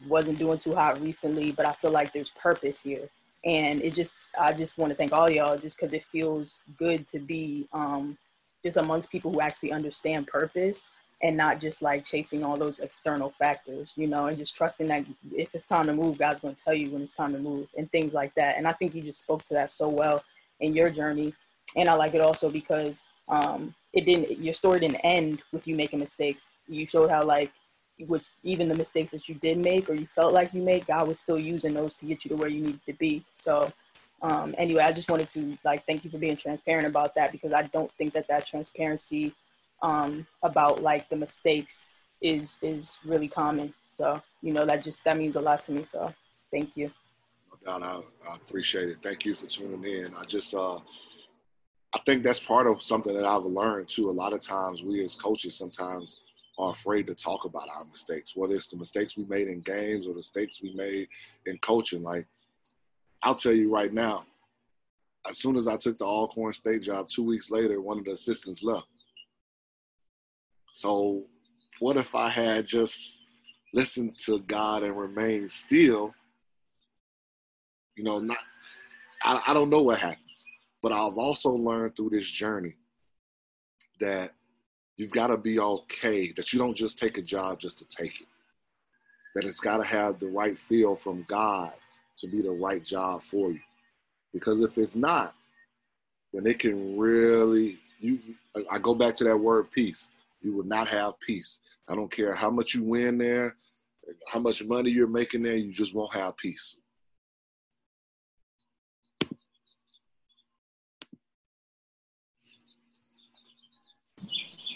wasn't doing too hot recently, but I feel like there's purpose here and it just i just want to thank all y'all just because it feels good to be um, just amongst people who actually understand purpose and not just like chasing all those external factors, you know, and just trusting that if it's time to move, God's going to tell you when it's time to move and things like that. And I think you just spoke to that so well in your journey. And I like it also because um, it didn't, your story didn't end with you making mistakes. You showed how like with even the mistakes that you did make or you felt like you made, God was still using those to get you to where you needed to be. So um, anyway, I just wanted to like thank you for being transparent about that because I don't think that that transparency um, about like the mistakes is is really common. So you know that just that means a lot to me. So thank you. No doubt, I, I appreciate it. Thank you for tuning in. I just uh, I think that's part of something that I've learned too. A lot of times we as coaches sometimes are afraid to talk about our mistakes, whether it's the mistakes we made in games or the mistakes we made in coaching. Like I'll tell you right now, as soon as I took the Alcorn State job, two weeks later, one of the assistants left. So, what if I had just listened to God and remained still? You know, not I, I don't know what happens, but I've also learned through this journey that you've got to be okay that you don't just take a job just to take it. That it's got to have the right feel from God to be the right job for you. Because if it's not, then it can really you I go back to that word peace you will not have peace. I don't care how much you win there, how much money you're making there, you just won't have peace.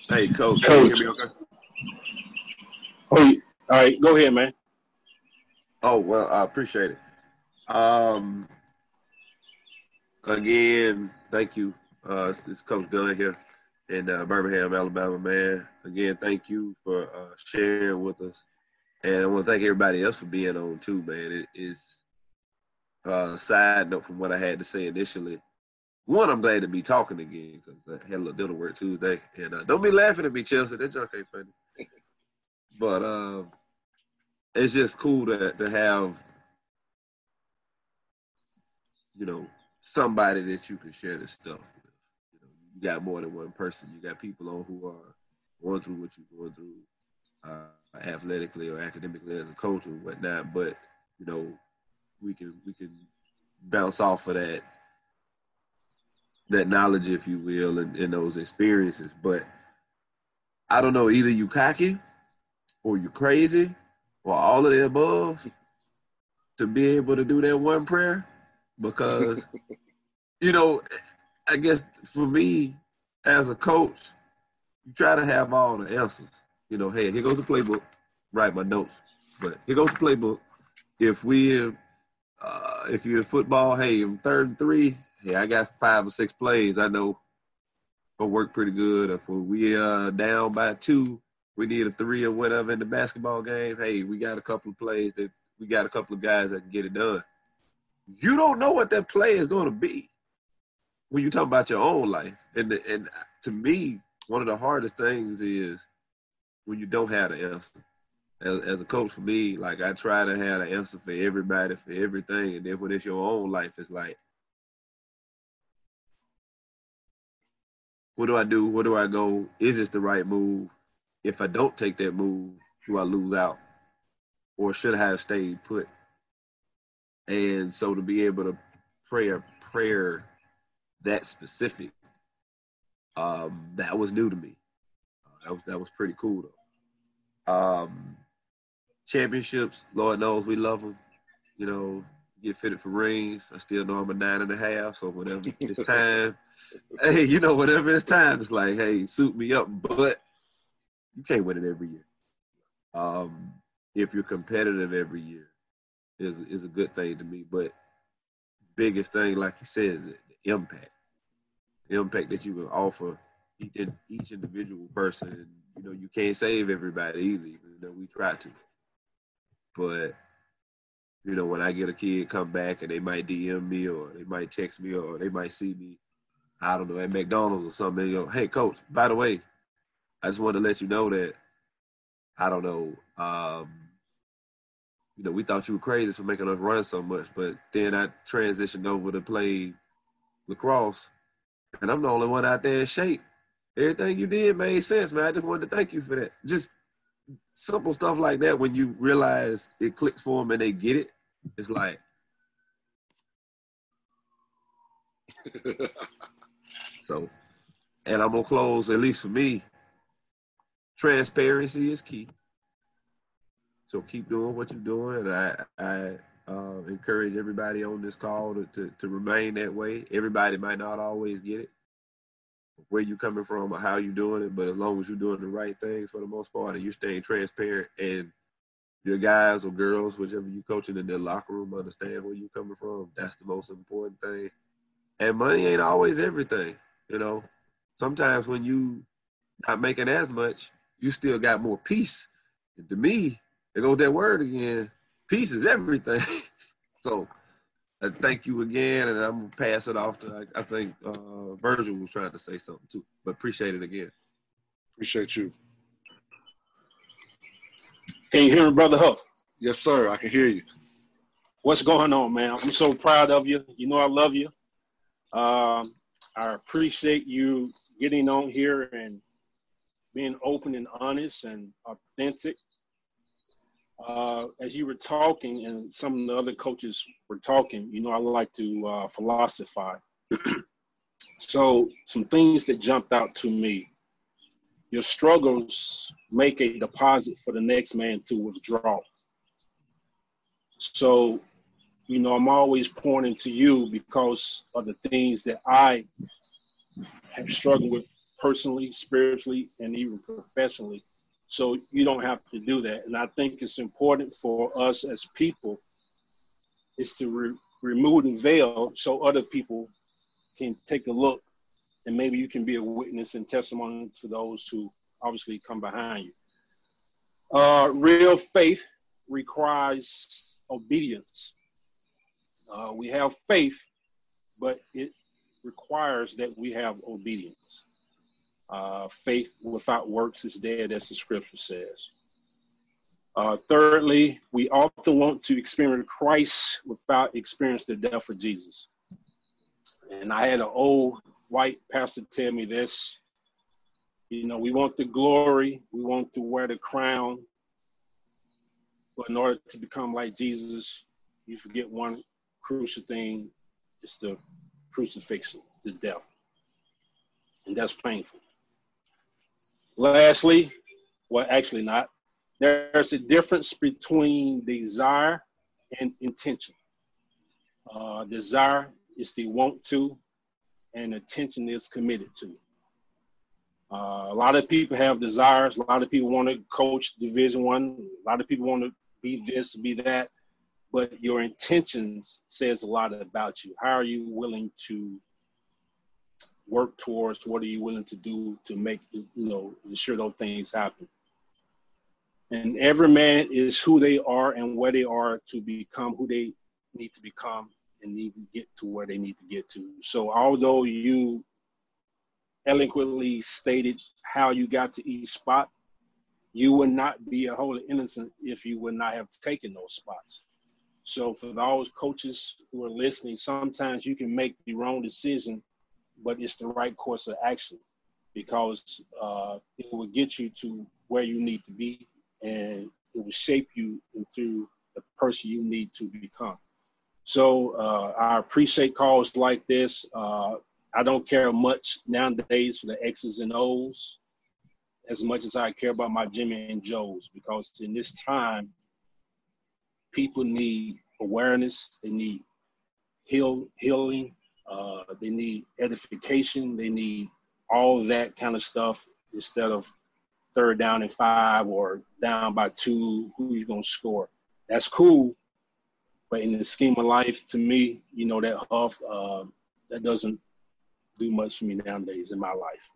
Hey, coach. Coach. Okay? Oh, all right. Go ahead, man. Oh well, I appreciate it. Um, again, thank you. Uh, it's Coach Gunn here in uh, Birmingham, Alabama, man. Again, thank you for uh, sharing with us. And I want to thank everybody else for being on too, man. It is uh, a side note from what I had to say initially. One, I'm glad to be talking again because I had a little dinner work Tuesday. And uh, don't be laughing at me, Chelsea. That joke ain't funny. but uh, it's just cool to, to have, you know, somebody that you can share this stuff with. you got more than one person. You got people on who are going through what you're going through, uh, athletically or academically as a coach or whatnot. But you know, we can we can bounce off of that that knowledge, if you will, and, and those experiences. But I don't know, either you cocky or you crazy or all of the above to be able to do that one prayer because you know I guess for me as a coach, you try to have all the answers. You know, hey, here goes the playbook. Write my notes, but here goes the playbook. If we, uh, if you're in football, hey, I'm third and three. Hey, I got five or six plays. I know will work pretty good. If we uh down by two, we need a three or whatever in the basketball game. Hey, we got a couple of plays that we got a couple of guys that can get it done. You don't know what that play is to be when you talk about your own life, and the, and to me, one of the hardest things is when you don't have the answer. As, as a coach, for me, like I try to have an answer for everybody for everything, and then when it's your own life, it's like, what do I do? Where do I go? Is this the right move? If I don't take that move, do I lose out, or should I have stayed put? And so to be able to pray a prayer that specific, um, that was new to me. Uh, that was that was pretty cool though. Um, championships, Lord knows we love them. You know, get fitted for rings. I still know I'm a nine and a half, so whenever it's time, hey, you know, whenever it's time, it's like, hey, suit me up. But you can't win it every year. Um, if you're competitive every year, is is a good thing to me. But biggest thing, like you said, is impact, the impact that you can offer each each individual person. You know, you can't save everybody either, even though we try to. But you know, when I get a kid come back and they might DM me or they might text me or they might see me, I don't know, at McDonald's or something, and go, hey coach, by the way, I just wanted to let you know that I don't know, um, you know, we thought you were crazy for making us run so much, but then I transitioned over to play lacrosse, and I'm the only one out there in shape. everything you did made sense, man. I just wanted to thank you for that. Just simple stuff like that when you realize it clicks for them and they get it. It's like so, and I'm gonna close at least for me. Transparency is key. So keep doing what you're doing. And I, I uh, encourage everybody on this call to, to, to remain that way. Everybody might not always get it, where you coming from or how you doing it, but as long as you're doing the right things for the most part and you're staying transparent and your guys or girls, whichever you coaching in their locker room, understand where you coming from. That's the most important thing. And money ain't always everything, you know. Sometimes when you not making as much, you still got more peace. And to me, there goes that word again. Peace is everything. so uh, thank you again, and I'm gonna pass it off to. I, I think uh, Virgil was trying to say something too, but appreciate it again. Appreciate you. Can you hear me, brother Huff? Yes, sir. I can hear you. What's going on, man? I'm so proud of you. You know I love you. Um, I appreciate you getting on here and being open and honest and authentic uh, as you were talking and some of the other coaches were talking, you know, I like to uh, philosophize. so, some things that jumped out to me your struggles make a deposit for the next man to withdraw. So, you know, I'm always pointing to you because of the things that I have struggled with personally, spiritually, and even professionally. So you don't have to do that. And I think it's important for us as people is to re- remove the veil so other people can take a look and maybe you can be a witness and testimony to those who obviously come behind you. Uh, real faith requires obedience. Uh, we have faith, but it requires that we have obedience. Uh, faith without works is dead, as the scripture says. Uh, thirdly, we often want to experience Christ without experiencing the death of Jesus. And I had an old white pastor tell me this. You know, we want the glory, we want to wear the crown, but in order to become like Jesus, you forget one crucial thing: it's the crucifixion, the death, and that's painful. Lastly, well, actually not. There's a difference between desire and intention. Uh, desire is the want to, and attention is committed to. Uh, a lot of people have desires. A lot of people want to coach Division One. A lot of people want to be this, be that. But your intentions says a lot about you. How are you willing to work towards? What are you willing to do to make you know ensure those things happen? And every man is who they are and where they are to become who they need to become and need to get to where they need to get to. So although you eloquently stated how you got to each spot, you would not be a Holy Innocent if you would not have taken those spots. So for those coaches who are listening, sometimes you can make the wrong decision but it's the right course of action because uh, it will get you to where you need to be and it will shape you into the person you need to become. So uh, I appreciate calls like this. Uh, I don't care much nowadays for the X's and O's as much as I care about my Jimmy and Joes because in this time, people need awareness, they need heal, healing, uh, they need edification. They need all that kind of stuff instead of third down and five or down by two. Who's going to score? That's cool, but in the scheme of life, to me, you know that huff uh, that doesn't do much for me nowadays in my life.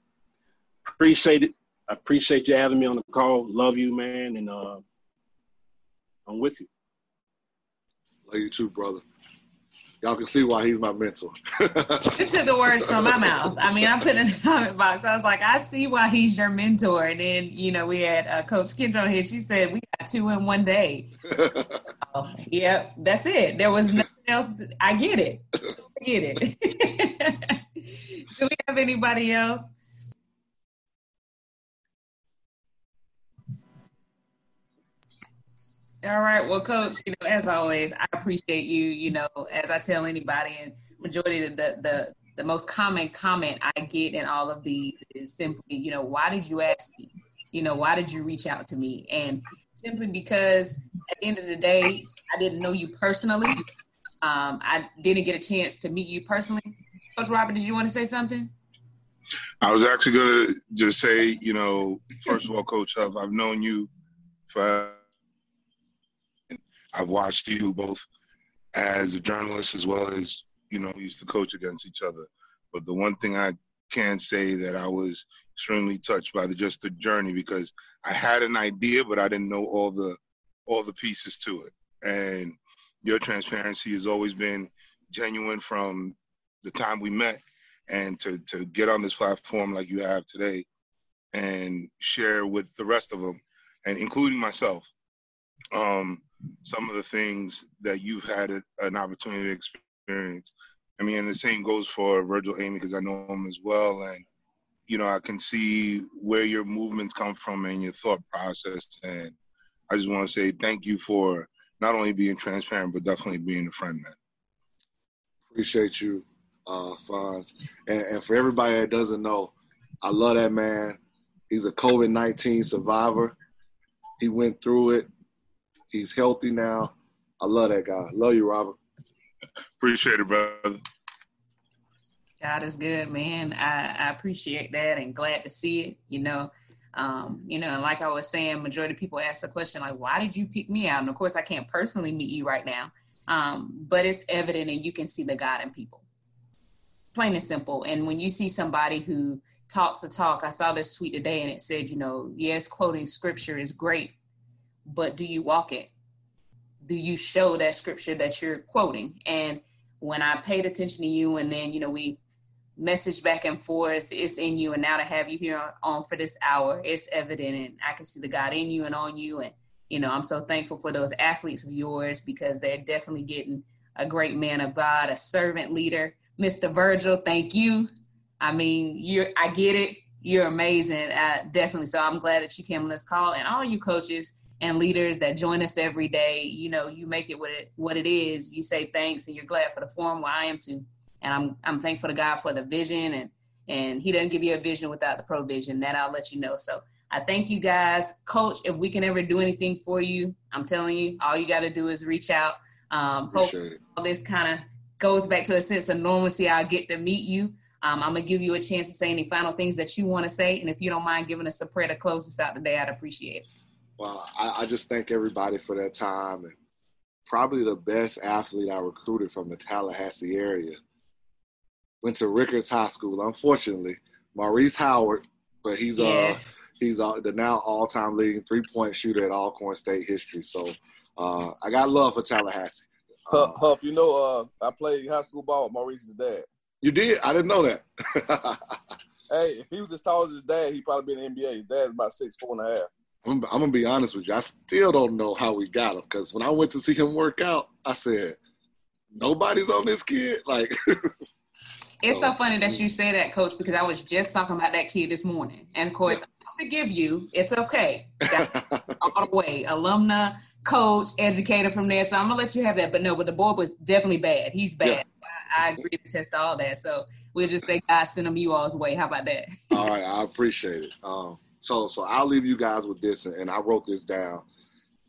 Appreciate it. I appreciate you having me on the call. Love you, man, and uh, I'm with you. Love you too, brother y'all can see why he's my mentor. you took the words from my mouth. I mean, I put in the comment box. I was like, I see why he's your mentor. And then, you know, we had uh, Coach Kendra here. She said we got two in one day. oh, yep, that's it. There was nothing else. I get it. I get it. Do we have anybody else? All right. Well, coach, you know, as always, I appreciate you, you know, as I tell anybody and majority of the the the most common comment I get in all of these is simply, you know, why did you ask me? You know, why did you reach out to me? And simply because at the end of the day, I didn't know you personally. Um, I didn't get a chance to meet you personally. Coach Robert, did you want to say something? I was actually going to just say, you know, first of all, Coach Huff, I've known you for, I've watched you both as a journalist as well as, you know, used to coach against each other. But the one thing I can say that I was extremely touched by the just the journey because I had an idea, but I didn't know all the all the pieces to it. And your transparency has always been genuine from the time we met and to, to get on this platform like you have today and share with the rest of them and including myself um, some of the things that you've had a, an opportunity to experience i mean and the same goes for virgil amy because i know him as well and you know i can see where your movements come from and your thought process and i just want to say thank you for not only being transparent but definitely being a friend man Appreciate you, uh, Fonz. And, and for everybody that doesn't know, I love that man. He's a COVID 19 survivor. He went through it. He's healthy now. I love that guy. Love you, Robert. appreciate it brother God is good, man. I, I appreciate that and glad to see it. You know, um, you know, like I was saying, majority of people ask the question like, "Why did you pick me out?" And of course, I can't personally meet you right now, um, but it's evident, and you can see the God in people, plain and simple. And when you see somebody who talks the talk, I saw this tweet today, and it said, you know, yes, quoting scripture is great, but do you walk it? Do you show that scripture that you're quoting? And when I paid attention to you, and then you know we message back and forth it's in you and now to have you here on for this hour it's evident and i can see the god in you and on you and you know i'm so thankful for those athletes of yours because they're definitely getting a great man of god a servant leader mr virgil thank you i mean you're i get it you're amazing uh, definitely so i'm glad that you came on this call and all you coaches and leaders that join us every day you know you make it what it what it is you say thanks and you're glad for the forum where i am too and I'm I'm thankful to God for the vision and and He doesn't give you a vision without the provision. That I'll let you know. So I thank you guys, Coach. If we can ever do anything for you, I'm telling you, all you got to do is reach out. Um, hopefully, all this kind of goes back to a sense of normalcy. I'll get to meet you. Um, I'm gonna give you a chance to say any final things that you want to say, and if you don't mind giving us a prayer to close us out today, I'd appreciate it. Well, I, I just thank everybody for that time and probably the best athlete I recruited from the Tallahassee area went to Rickards High School. Unfortunately, Maurice Howard, but he's yes. uh he's uh, the now all time leading three point shooter at Alcorn State history. So uh, I got love for Tallahassee. Huff, uh, Huff, you know, uh, I played high school ball with Maurice's dad. You did? I didn't know that. hey, if he was as tall as his dad, he'd probably be in the NBA. His dad's about six, four and a half. I'm, I'm gonna be honest with you. I still don't know how we got him because when I went to see him work out, I said, "Nobody's on this kid." Like, It's so funny that you say that, Coach, because I was just talking about that kid this morning, and of course, I forgive you. It's okay. all the way, alumna, coach, educator from there. So I'm gonna let you have that. But no, but the boy was definitely bad. He's bad. Yeah. I, agree to test all that. So we'll just say God send him you all's way. How about that? all right, I appreciate it. Um, so so I'll leave you guys with this, and I wrote this down,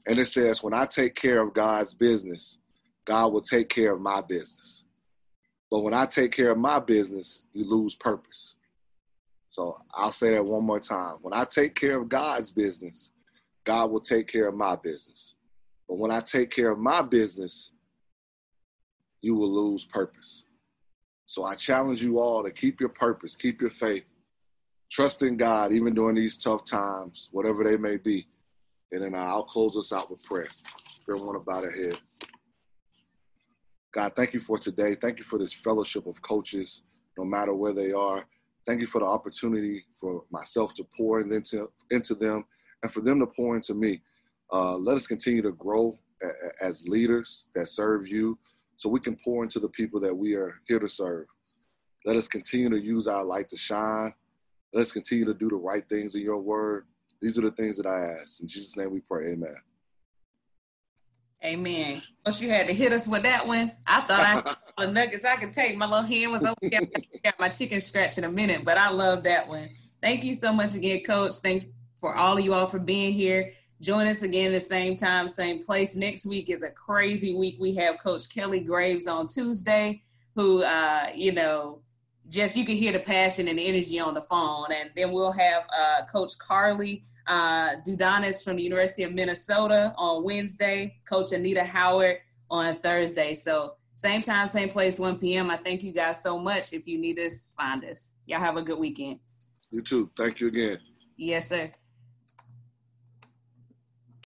and it says, "When I take care of God's business, God will take care of my business." But when I take care of my business, you lose purpose. So I'll say that one more time. When I take care of God's business, God will take care of my business. But when I take care of my business, you will lose purpose. So I challenge you all to keep your purpose, keep your faith, trust in God, even during these tough times, whatever they may be. And then I'll close us out with prayer. If everyone about it head. God, thank you for today. Thank you for this fellowship of coaches, no matter where they are. Thank you for the opportunity for myself to pour into, into them and for them to pour into me. Uh, let us continue to grow a, as leaders that serve you so we can pour into the people that we are here to serve. Let us continue to use our light to shine. Let us continue to do the right things in your word. These are the things that I ask. In Jesus' name we pray. Amen. Amen. But you had to hit us with that one. I thought I had the nuggets I could take. My little hand was over here. Got my chicken scratch in a minute, but I love that one. Thank you so much again, Coach. Thanks for all of you all for being here. Join us again the same time, same place. Next week is a crazy week. We have Coach Kelly Graves on Tuesday, who, uh, you know, just you can hear the passion and the energy on the phone. And then we'll have uh, Coach Carly uh, DuDonis from the University of Minnesota on Wednesday, Coach Anita Howard on Thursday. So same time, same place, 1 p.m. I thank you guys so much. If you need us, find us. Y'all have a good weekend. You too. Thank you again. Yes, sir.